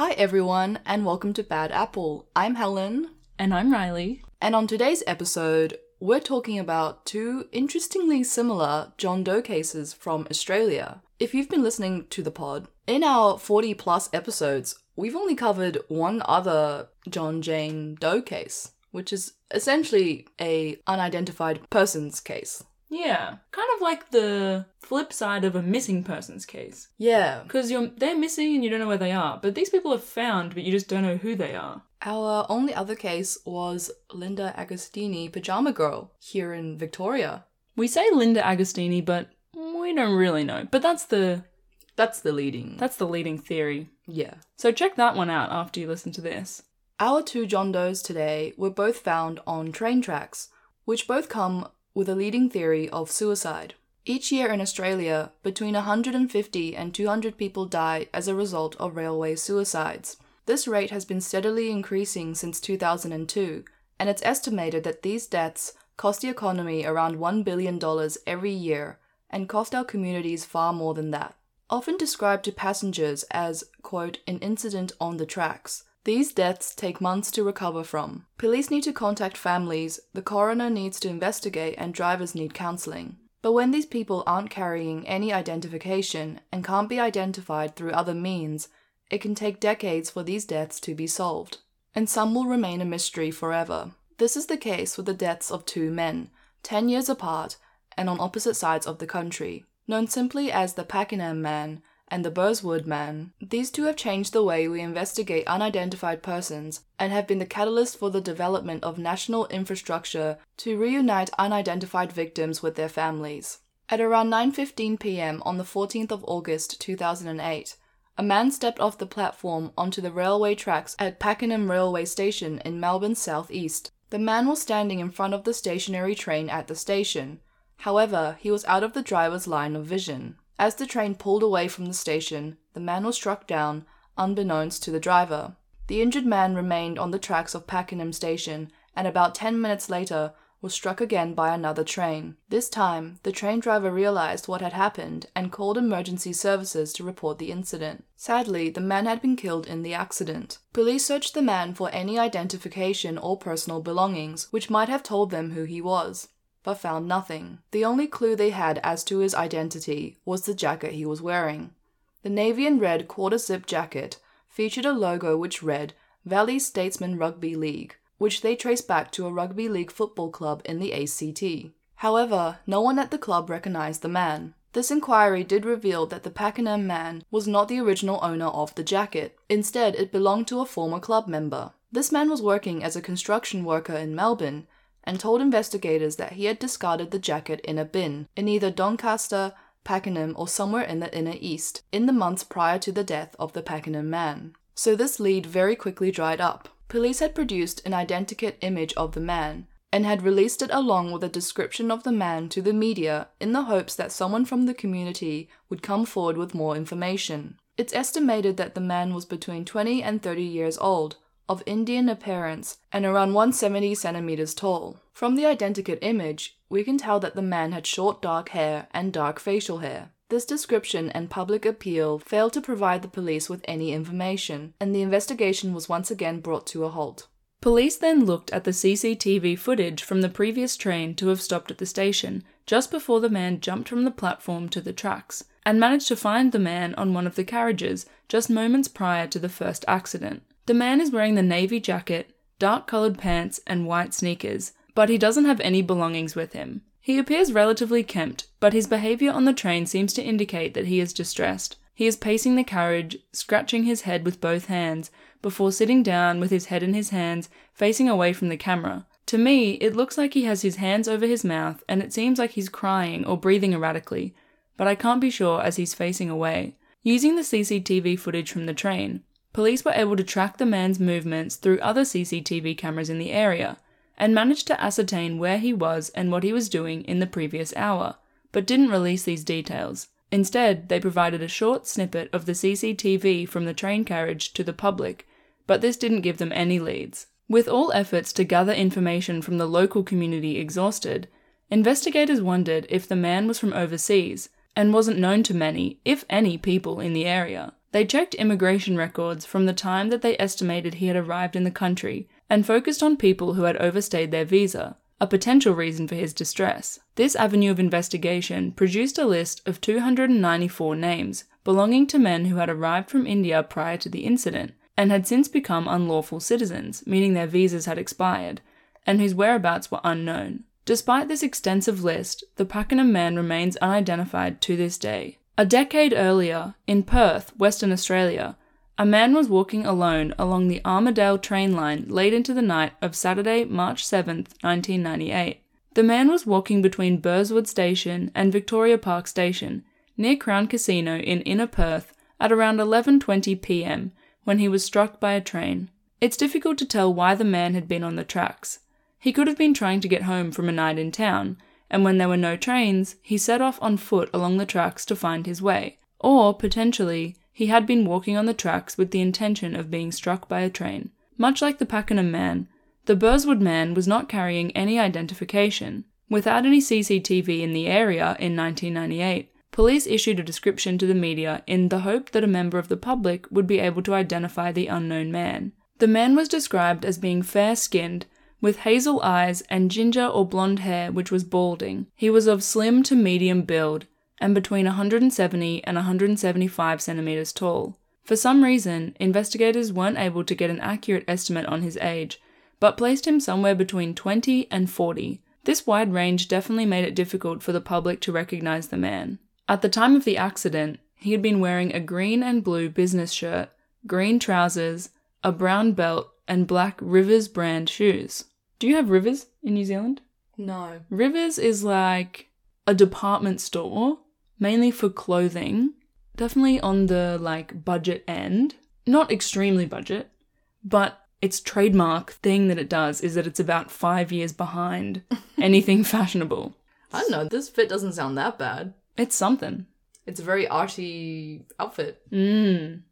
Hi, everyone, and welcome to Bad Apple. I'm Helen, And I'm Riley. and on today's episode, we're talking about two interestingly similar John Doe cases from Australia. If you've been listening to the pod, in our 40 plus episodes, we've only covered one other John Jane Doe case, which is essentially a unidentified persons case. Yeah, kind of like the flip side of a missing person's case. Yeah, Because you're they're missing and you don't know where they are, but these people are found, but you just don't know who they are. our only other case was Linda Agostini, Pajama Girl, here in Victoria. We say Linda Agostini, but we don't really know. But that's the That's the leading. that's the leading theory. yeah. So check that one out after you listen to this. Our two John Does today were both found on train tracks, which both come with a leading theory of suicide. Each year in Australia, between 150 and 200 people die as a result of railway suicides. This rate has been steadily increasing since 2002, and it's estimated that these deaths cost the economy around $1 billion every year and cost our communities far more than that. Often described to passengers as, quote, an incident on the tracks, these deaths take months to recover from. Police need to contact families, the coroner needs to investigate, and drivers need counseling. But when these people aren't carrying any identification and can't be identified through other means, it can take decades for these deaths to be solved. And some will remain a mystery forever. This is the case with the deaths of two men, 10 years apart and on opposite sides of the country. Known simply as the Pakenham Man and the Burswood Man, these two have changed the way we investigate unidentified persons and have been the catalyst for the development of national infrastructure to reunite unidentified victims with their families. At around 9:15 p.m. on the 14th of August 2008, a man stepped off the platform onto the railway tracks at Pakenham Railway Station in Melbourne's southeast. The man was standing in front of the stationary train at the station. However, he was out of the driver's line of vision. As the train pulled away from the station, the man was struck down, unbeknownst to the driver. The injured man remained on the tracks of Pakenham Station and about 10 minutes later was struck again by another train. This time, the train driver realized what had happened and called emergency services to report the incident. Sadly, the man had been killed in the accident. Police searched the man for any identification or personal belongings which might have told them who he was but found nothing. The only clue they had as to his identity was the jacket he was wearing. The navy and red quarter zip jacket featured a logo which read Valley Statesman Rugby League, which they traced back to a rugby league football club in the ACT. However, no one at the club recognized the man. This inquiry did reveal that the Pakenham man was not the original owner of the jacket. Instead, it belonged to a former club member. This man was working as a construction worker in Melbourne and told investigators that he had discarded the jacket in a bin in either Doncaster, Pakenham, or somewhere in the inner east in the months prior to the death of the Pakenham man. So this lead very quickly dried up. Police had produced an identikit image of the man and had released it along with a description of the man to the media in the hopes that someone from the community would come forward with more information. It's estimated that the man was between 20 and 30 years old, of Indian appearance and around 170 centimeters tall. From the identikit image, we can tell that the man had short dark hair and dark facial hair. This description and public appeal failed to provide the police with any information, and the investigation was once again brought to a halt. Police then looked at the CCTV footage from the previous train to have stopped at the station just before the man jumped from the platform to the tracks, and managed to find the man on one of the carriages just moments prior to the first accident. The man is wearing the navy jacket, dark coloured pants, and white sneakers, but he doesn't have any belongings with him. He appears relatively kempt, but his behaviour on the train seems to indicate that he is distressed. He is pacing the carriage, scratching his head with both hands, before sitting down with his head in his hands, facing away from the camera. To me, it looks like he has his hands over his mouth, and it seems like he's crying or breathing erratically, but I can't be sure as he's facing away. Using the CCTV footage from the train, police were able to track the man's movements through other CCTV cameras in the area, and managed to ascertain where he was and what he was doing in the previous hour, but didn't release these details. Instead, they provided a short snippet of the CCTV from the train carriage to the public, but this didn't give them any leads. With all efforts to gather information from the local community exhausted, investigators wondered if the man was from overseas and wasn't known to many, if any, people in the area. They checked immigration records from the time that they estimated he had arrived in the country and focused on people who had overstayed their visa, a potential reason for his distress. This avenue of investigation produced a list of 294 names belonging to men who had arrived from India prior to the incident and had since become unlawful citizens, meaning their visas had expired, and whose whereabouts were unknown. Despite this extensive list, the Pakenham man remains unidentified to this day. A decade earlier, in Perth, Western Australia, a man was walking alone along the Armadale train line late into the night of Saturday, March 7, 1998. The man was walking between Burswood Station and Victoria Park Station, near Crown Casino in Inner Perth, at around 11:20 p.m. when he was struck by a train. It's difficult to tell why the man had been on the tracks. He could have been trying to get home from a night in town, and when there were no trains, he set off on foot along the tracks to find his way. Or, potentially, he had been walking on the tracks with the intention of being struck by a train. Much like the Pakenham man, the Burswood man was not carrying any identification. Without any CCTV in the area in 1998, police issued a description to the media in the hope that a member of the public would be able to identify the unknown man. The man was described as being fair skinned, with hazel eyes and ginger or blonde hair which was balding. He was of slim to medium build and between 170 and 175 centimeters tall. For some reason, investigators weren't able to get an accurate estimate on his age, but placed him somewhere between 20 and 40. This wide range definitely made it difficult for the public to recognize the man. At the time of the accident, he had been wearing a green and blue business shirt, green trousers, a brown belt, and black Rivers brand shoes. Do you have Rivers in New Zealand? No. Rivers is like a department store, mainly for clothing. Definitely on the like budget end. Not extremely budget, but its trademark thing that it does is that it's about five years behind anything fashionable. I don't know. This fit doesn't sound that bad. It's something. It's a very arty outfit. Mm,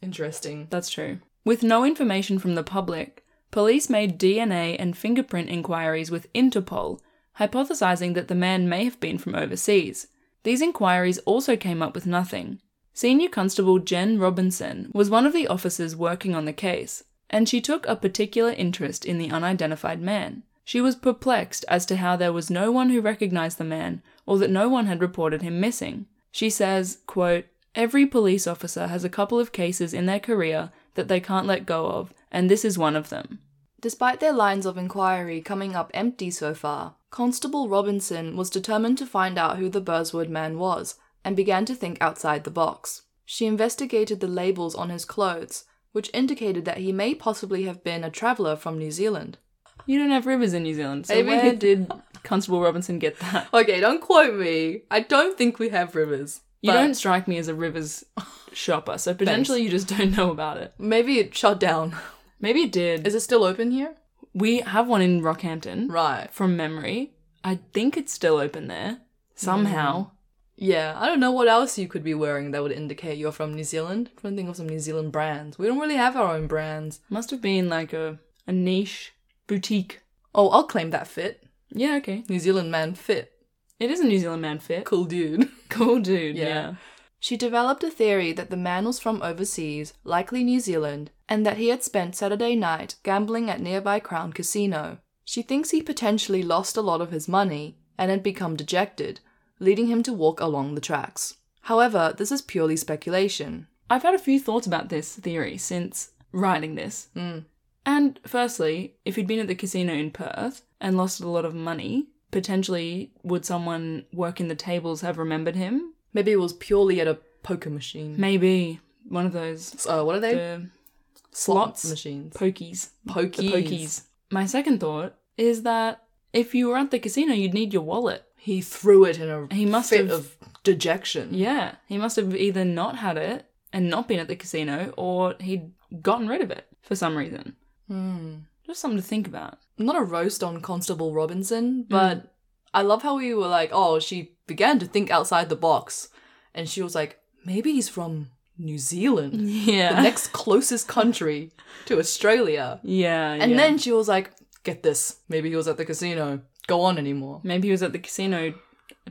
Interesting. that's true. With no information from the public, police made DNA and fingerprint inquiries with Interpol, hypothesizing that the man may have been from overseas. These inquiries also came up with nothing. Senior Constable Jen Robinson was one of the officers working on the case, and she took a particular interest in the unidentified man. She was perplexed as to how there was no one who recognized the man or that no one had reported him missing. She says, quote, Every police officer has a couple of cases in their career that they can't let go of, and this is one of them. Despite their lines of inquiry coming up empty so far, Constable Robinson was determined to find out who the Burswood man was and began to think outside the box. She investigated the labels on his clothes, which indicated that he may possibly have been a traveller from New Zealand. You don't have rivers in New Zealand, so Maybe. where did Constable Robinson get that? Okay, don't quote me. I don't think we have rivers. You but don't strike me as a rivers shopper, so potentially you just don't know about it. Maybe it shut down. Maybe it did. Is it still open here? We have one in Rockhampton Right. from memory. I think it's still open there somehow. Mm. Yeah, I don't know what else you could be wearing that would indicate you're from New Zealand. I'm trying to think of some New Zealand brands. We don't really have our own brands. Must have been like a, a niche boutique. Oh, I'll claim that fit. Yeah, okay. New Zealand man fit. It is a New Zealand man fit. Cool dude. Cool dude, Yeah. yeah. She developed a theory that the man was from overseas, likely New Zealand, and that he had spent Saturday night gambling at nearby Crown Casino. She thinks he potentially lost a lot of his money and had become dejected, leading him to walk along the tracks. However, this is purely speculation. I've had a few thoughts about this theory since writing this. Mm. And firstly, if he'd been at the casino in Perth and lost a lot of money, potentially would someone working the tables have remembered him? Maybe it was purely at a poker machine. Maybe one of those Uh, what are they? the Slot slots, machines. pokies, Pokies. the pokies. My second thought is that if you were at the casino, you'd need your wallet. He threw it in a He must fit have- of dejection. Yeah, he must have either not had it and not been at the casino, or he'd gotten rid of it for some reason. Hmm. Just something to think about. not a roast on Constable Robinson, mm. but I love how we were like, oh, she began to think outside the box. And she was like, maybe he's from New Zealand, Yeah. the next closest country to Australia. yeah. And yeah. then she was like, get this, maybe he was at the casino. Go on anymore. Maybe he was at the casino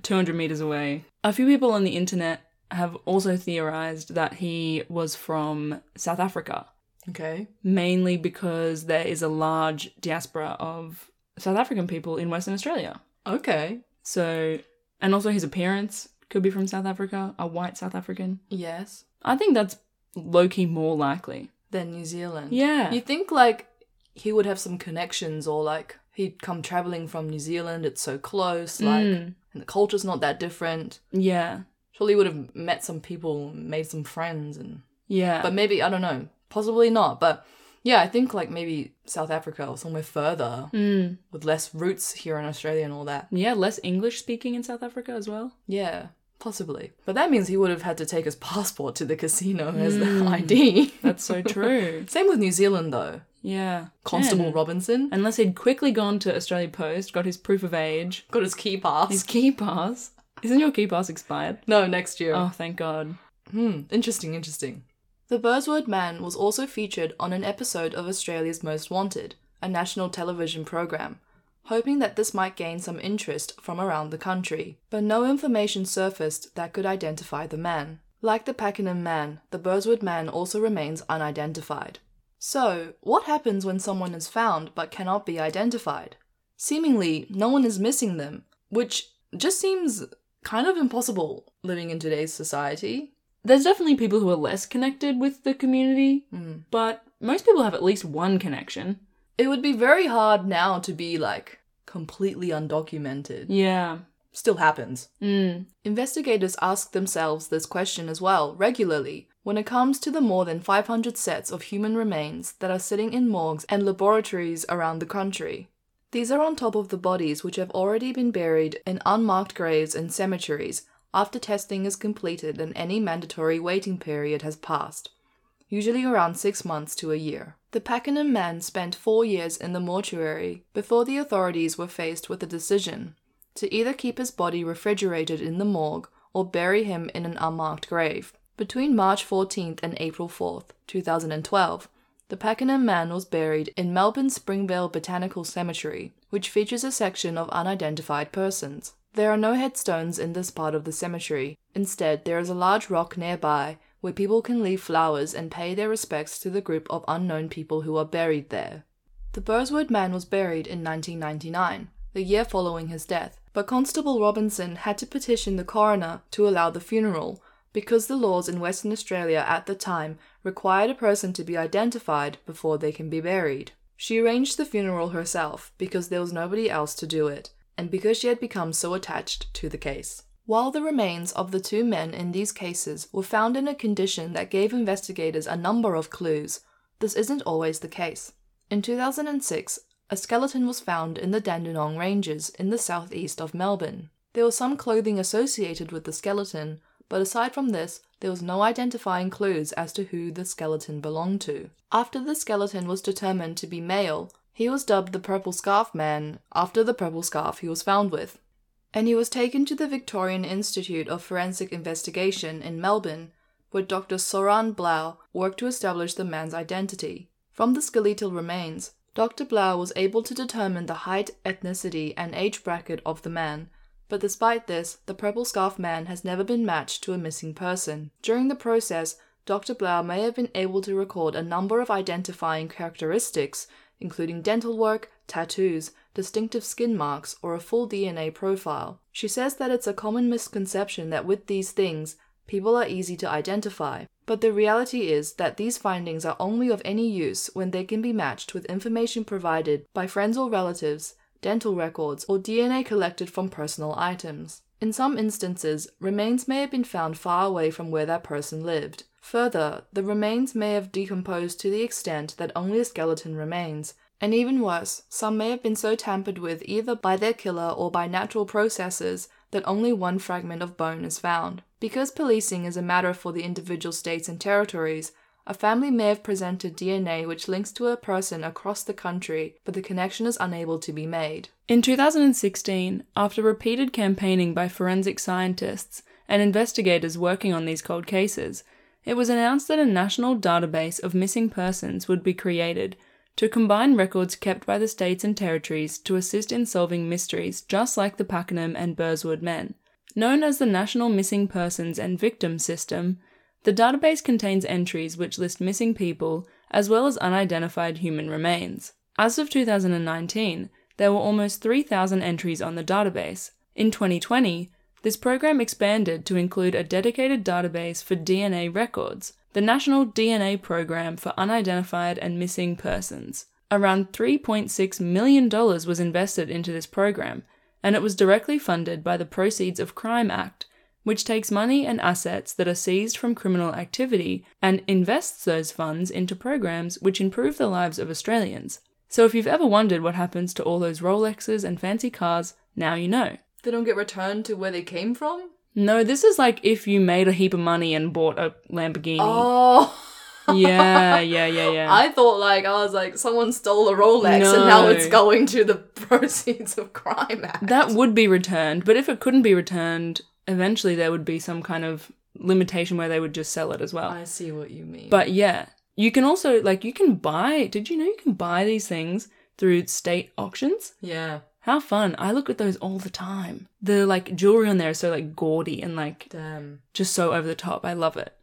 200 meters away. A few people on the internet have also theorized that he was from South Africa, Okay. mainly because there is a large diaspora of South African people in Western Australia. Okay. So, and also his appearance could be from South Africa, a white South African. Yes. I think that's low key more likely. than New Zealand. Yeah. You think like he would have some connections or like he'd come traveling from New Zealand, it's so close, like Mm. and the culture's not that different. Yeah. Surely he would have met some people, made some friends and Yeah. but maybe I don't know. Possibly not. But yeah, I think like maybe South Africa or somewhere further Mm. with less roots here in Australia and all that. Yeah, less English speaking in South Africa as well. Yeah, possibly. But that means he would have had to take his passport to the casino as the Mm. ID. That's so true. Same with New Zealand though. Yeah. Constable Man. Robinson Unless he'd quickly gone to Australia Post, got his proof of age, got his key pass. his key pass. Isn't your key pass expired? no, next year. Oh, thank God. Hmm, interesting, interesting. The Burswood Man was also featured on an episode of Australia's Most Wanted, a national television program, hoping that this might gain some interest from around the country. But no information surfaced that could identify the man. Like the Pakenham Man, the Burswood Man also remains unidentified. So, what happens when someone is found but cannot be identified? Seemingly, no one is missing them, which just seems kind of impossible living in today's society. There's definitely people who are less connected with the community, Mm. but most people have at least one connection. It would be very hard now to be like completely undocumented. Yeah. Still happens. Mm. Investigators ask themselves this question as well regularly when it comes to the more than 500 sets of human remains that are sitting in morgues and laboratories around the country. These are on top of the bodies which have already been buried in unmarked graves and cemeteries after testing is completed and any mandatory waiting period has passed, usually around six months to a year. The Pakenham man spent four years in the mortuary before the authorities were faced with a decision to either keep his body refrigerated in the morgue or bury him in an unmarked grave. Between March 14th and April 4th, 2012, the Pakenham man was buried in Melbourne's Springvale Botanical Cemetery, which features a section of unidentified persons. There are no headstones in this part of the cemetery. Instead, there is a large rock nearby where people can leave flowers and pay their respects to the group of unknown people who are buried there. The Burswood man was buried in 1999, the year following his death, but Constable Robinson had to petition the coroner to allow the funeral because the laws in Western Australia at the time required a person to be identified before they can be buried. She arranged the funeral herself because there was nobody else to do it, and because she had become so attached to the case. While the remains of the two men in these cases were found in a condition that gave investigators a number of clues, this isn't always the case. In 2006, a skeleton was found in the Dandenong Ranges in the southeast of Melbourne. There was some clothing associated with the skeleton, but aside from this, there was no identifying clues as to who the skeleton belonged to. After the skeleton was determined to be male, he was dubbed the Purple Scarf Man after the purple scarf he was found with. And he was taken to the Victorian Institute of Forensic Investigation in Melbourne, where Dr. Soren Blau worked to establish the man's identity. From the skeletal remains, Dr. Blau was able to determine the height, ethnicity, and age bracket of the man, but despite this, the purple scarf man has never been matched to a missing person. During the process, Dr. Blau may have been able to record a number of identifying characteristics, including dental work, tattoos, distinctive skin marks, or a full DNA profile. She says that it's a common misconception that with these things, people are easy to identify. But the reality is that these findings are only of any use when they can be matched with information provided by friends or relatives, dental records, or DNA collected from personal items. In some instances, remains may have been found far away from where that person lived. Further, the remains may have decomposed to the extent that only a skeleton remains, and even worse, some may have been so tampered with either by their killer or by natural processes that only one fragment of bone is found. Because policing is a matter for the individual states and territories, a family may have presented DNA which links to a person across the country, but the connection is unable to be made. In 2016, after repeated campaigning by forensic scientists and investigators working on these cold cases, it was announced that a national database of missing persons would be created to combine records kept by the states and territories to assist in solving mysteries just like the Pakenham and Burswood men. Known as the National Missing Persons and Victims System, the database contains entries which list missing people as well as unidentified human remains. As of 2019, there were almost 3,000 entries on the database. In 2020, this program expanded to include a dedicated database for DNA records, the National DNA Program for Unidentified and Missing Persons. Around $3.6 million was invested into this program, and it was directly funded by the Proceeds of Crime Act, which takes money and assets that are seized from criminal activity and invests those funds into programs which improve the lives of Australians. So if you've ever wondered what happens to all those Rolexes and fancy cars, now you know. They don't get returned to where they came from? No, this is like if you made a heap of money and bought a Lamborghini. Oh. yeah, yeah, yeah, yeah. I thought like I was like someone stole a Rolex and now it's going to the proceeds of crime act. That would be returned, but if it couldn't be returned, eventually there would be some kind of limitation where they would just sell it as well. I see what you mean. But yeah, you can also like you can buy. Did you know you can buy these things through state auctions? yeah, How fun! I look at those all the time. The like jewelry on there is so like gaudy and like damn. just so over the top. I love it.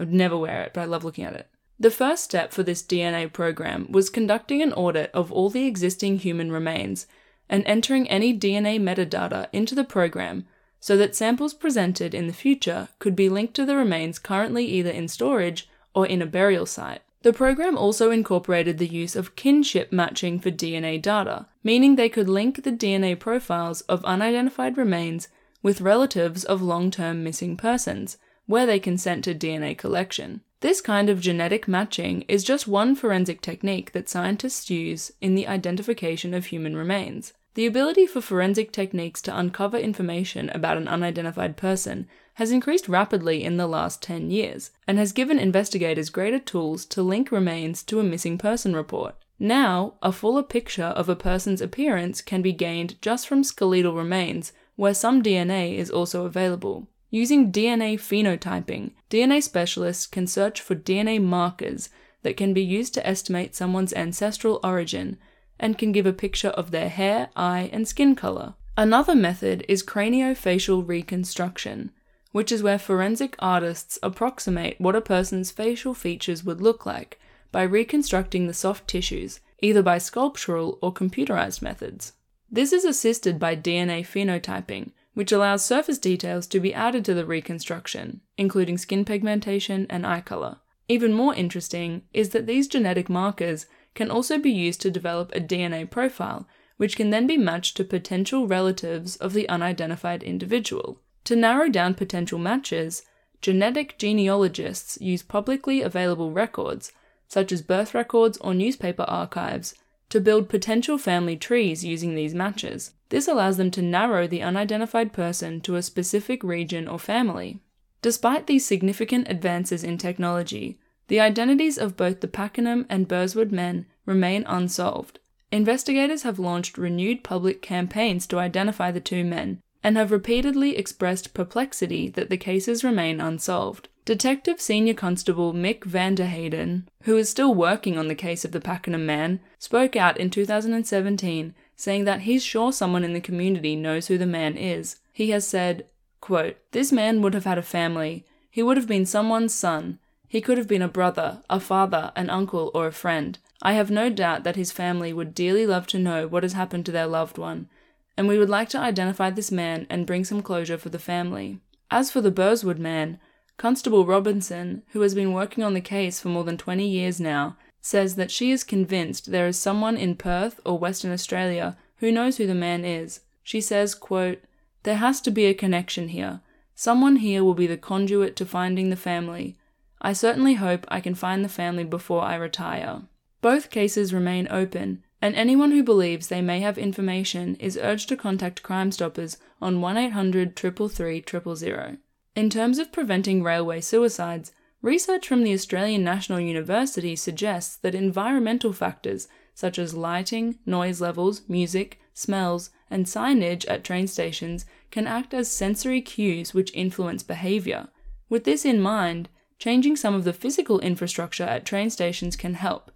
I'd never wear it, but I love looking at it. The first step for this DNA program was conducting an audit of all the existing human remains and entering any DNA metadata into the program so that samples presented in the future could be linked to the remains currently either in storage or in a burial site. The program also incorporated the use of kinship matching for DNA data, meaning they could link the DNA profiles of unidentified remains with relatives of long term missing persons, where they consent to DNA collection. This kind of genetic matching is just one forensic technique that scientists use in the identification of human remains. The ability for forensic techniques to uncover information about an unidentified person has increased rapidly in the last 10 years and has given investigators greater tools to link remains to a missing person report. Now, a fuller picture of a person's appearance can be gained just from skeletal remains, where some DNA is also available. Using DNA phenotyping, DNA specialists can search for DNA markers that can be used to estimate someone's ancestral origin and can give a picture of their hair, eye, and skin color. Another method is craniofacial reconstruction, which is where forensic artists approximate what a person's facial features would look like by reconstructing the soft tissues, either by sculptural or computerized methods. This is assisted by DNA phenotyping, which allows surface details to be added to the reconstruction, including skin pigmentation and eye color. Even more interesting is that these genetic markers can also be used to develop a DNA profile, which can then be matched to potential relatives of the unidentified individual. To narrow down potential matches, genetic genealogists use publicly available records, such as birth records or newspaper archives, to build potential family trees using these matches. This allows them to narrow the unidentified person to a specific region or family. Despite these significant advances in technology, the identities of both the Pakenham and Burswood men remain unsolved. Investigators have launched renewed public campaigns to identify the two men and have repeatedly expressed perplexity that the cases remain unsolved. Detective Senior Constable Mick Vanderheyden, who is still working on the case of the Pakenham man, spoke out in 2017 saying that he's sure someone in the community knows who the man is. He has said, quote, This man would have had a family. He would have been someone's son. He could have been a brother, a father, an uncle, or a friend. I have no doubt that his family would dearly love to know what has happened to their loved one, and we would like to identify this man and bring some closure for the family. As for the Burswood man, Constable Robinson, who has been working on the case for more than 20 years now, says that she is convinced there is someone in Perth or Western Australia who knows who the man is. She says, quote, There has to be a connection here. Someone here will be the conduit to finding the family. I certainly hope I can find the family before I retire. Both cases remain open, and anyone who believes they may have information is urged to contact Crime Stoppers on 1 800 333 000. In terms of preventing railway suicides, research from the Australian National University suggests that environmental factors such as lighting, noise levels, music, smells, and signage at train stations can act as sensory cues which influence behaviour. With this in mind, changing some of the physical infrastructure at train stations can help,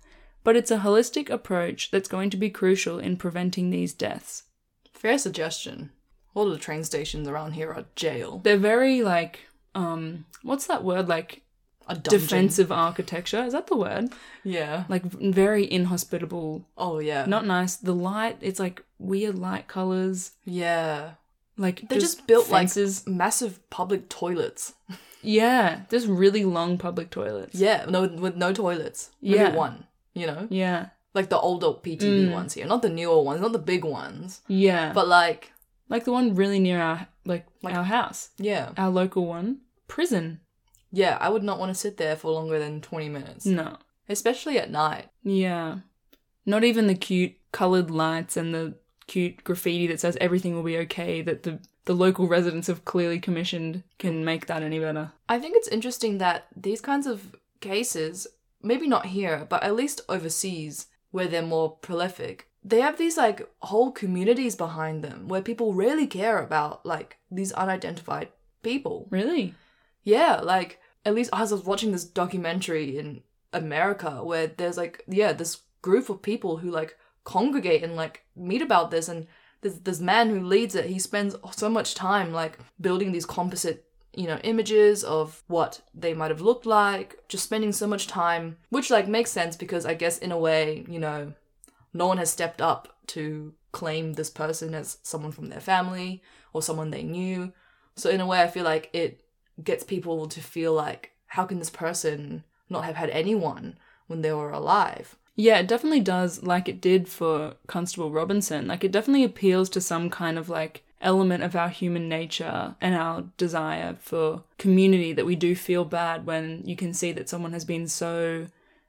but it's a holistic approach that's going to be crucial in preventing these deaths. Fair suggestion. All of the train stations around here are jail. They're very like um what's that word like A dungeon. defensive architecture? Is that the word? Yeah. Like very inhospitable. Oh yeah. Not nice. The light, it's like weird light colors. Yeah. Like they're just, built fences. like massive public toilets. yeah, just really long public toilets. Yeah. No, with no toilets. Maybe Yeah. one. You know, Yeah. like the older PTV Mm. ones here, not the newer ones, not the big ones, Yeah. but like like the one really near our like, Like- our house. yeah, Our local one. Prison. yeah. I would not want to sit there for longer than twenty minutes, No. especially at night. Yeah. Not even the cute colored lights and the cute graffiti that says everything will be okay that the the local residents have clearly commissioned can make that any better. I think it's interesting that these kinds of cases, maybe not here, but at least overseas, where they're more prolific, they have these like whole communities behind them where people really care about like these unidentified people. Really? Yeah, like at least as I was watching this documentary in America where there's like yeah, this group of people who like congregate and like meet about this and this this man who leads it, he spends so much time like building these composite you know images of what they might have looked like just spending so much time which like makes sense because i guess in a way you know no one has stepped up to claim this person as someone from their family or someone they knew so in a way i feel like it gets people to feel like how can this person not have had anyone when they were alive Yeah, it definitely does like it did for Constable Robinson. Like it definitely appeals to some kind of like element of our human nature and our desire for community that we do feel bad when you can see that someone has been so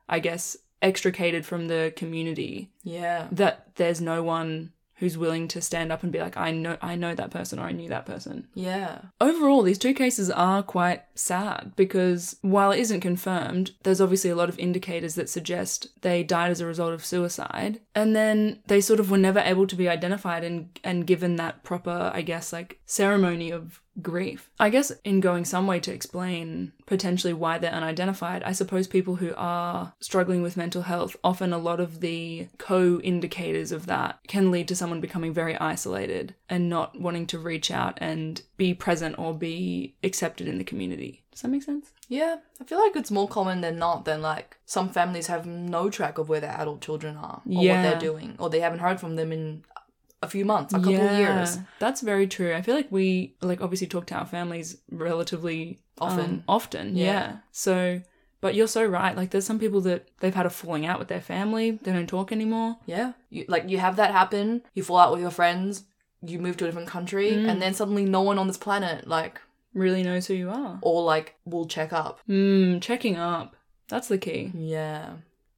I guess extricated from the community yeah. that there's no one who's willing to stand up and be like I know I know that person or I knew that person. yeah Overall, these two cases are quite sad because while it isn't confirmed, there's obviously a lot of indicators that suggest they died as a result of suicide. And then they sort of were never able to be identified and, and given that proper, I guess, like ceremony of grief. I guess in going some way to explain potentially why they're unidentified, I suppose people who are struggling with mental health, often a lot of the co indicators of that can lead to someone becoming very isolated and not wanting to reach out and be present or be accepted in the community. Does that make sense? Yeah, I feel like it's more common than not than like some families have no track of where their adult children are or what they're doing, or they haven't heard from them in a few months, a couple of years. That's very true. I feel like we like obviously talk to our families relatively Often. um, often, Yeah. yeah. So, but you're so right. Like, there's some people that they've had a falling out with their family. They don't talk anymore. Yeah, you, like you have that happen. You fall out with your friends. You move to a different country, Mm. and then suddenly no one on this planet like Really knows who you are. or like will check up. Hmm. Checking up. That's the key. Yeah,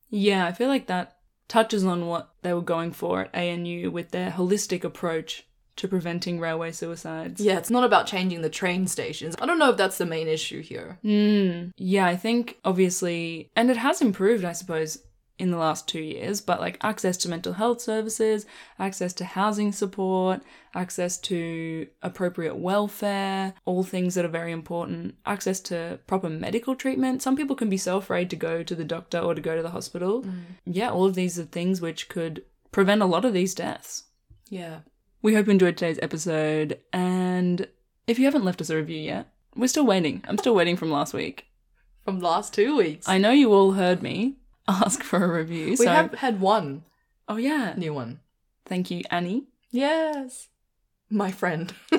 Yeah, I feel like that touches on what they were going for at ANU with their holistic approach to preventing railway suicides. yeah. It's not about changing the train stations. I don't know if that's the main issue here. Mm, yeah, I think obviously, and it has improved, I suppose, in the last two years, but like access to mental health services, access to housing support, access to appropriate welfare, all things that are very important, access to proper medical treatment. Some people can be so afraid to go to the doctor or to go to the hospital. Mm. Yeah, all of these are things which could prevent a lot of these deaths. Yeah, We hope you enjoyed today's episode, and if you haven't left us a review yet, we're still waiting. I'm still waiting from last week. from last two weeks. I know you all heard me ask for a review. we so, have had one oh yeah, new one. thank you, Annie. Yes, my friend,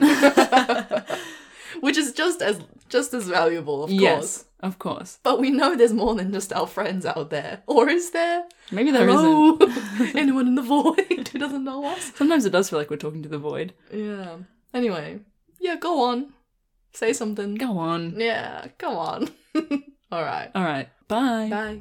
which is just as just as valuable, of course. yes, of course. But we know there's more than just our friends out there. Or is there? Maybe there not Anyone in the void who doesn't know us? Sometimes it does feel like we're talking to the void. Yeah. Anyway, yeah, go on. Say something. Go on. Yeah, come on. All right. All right. Bye. Bye.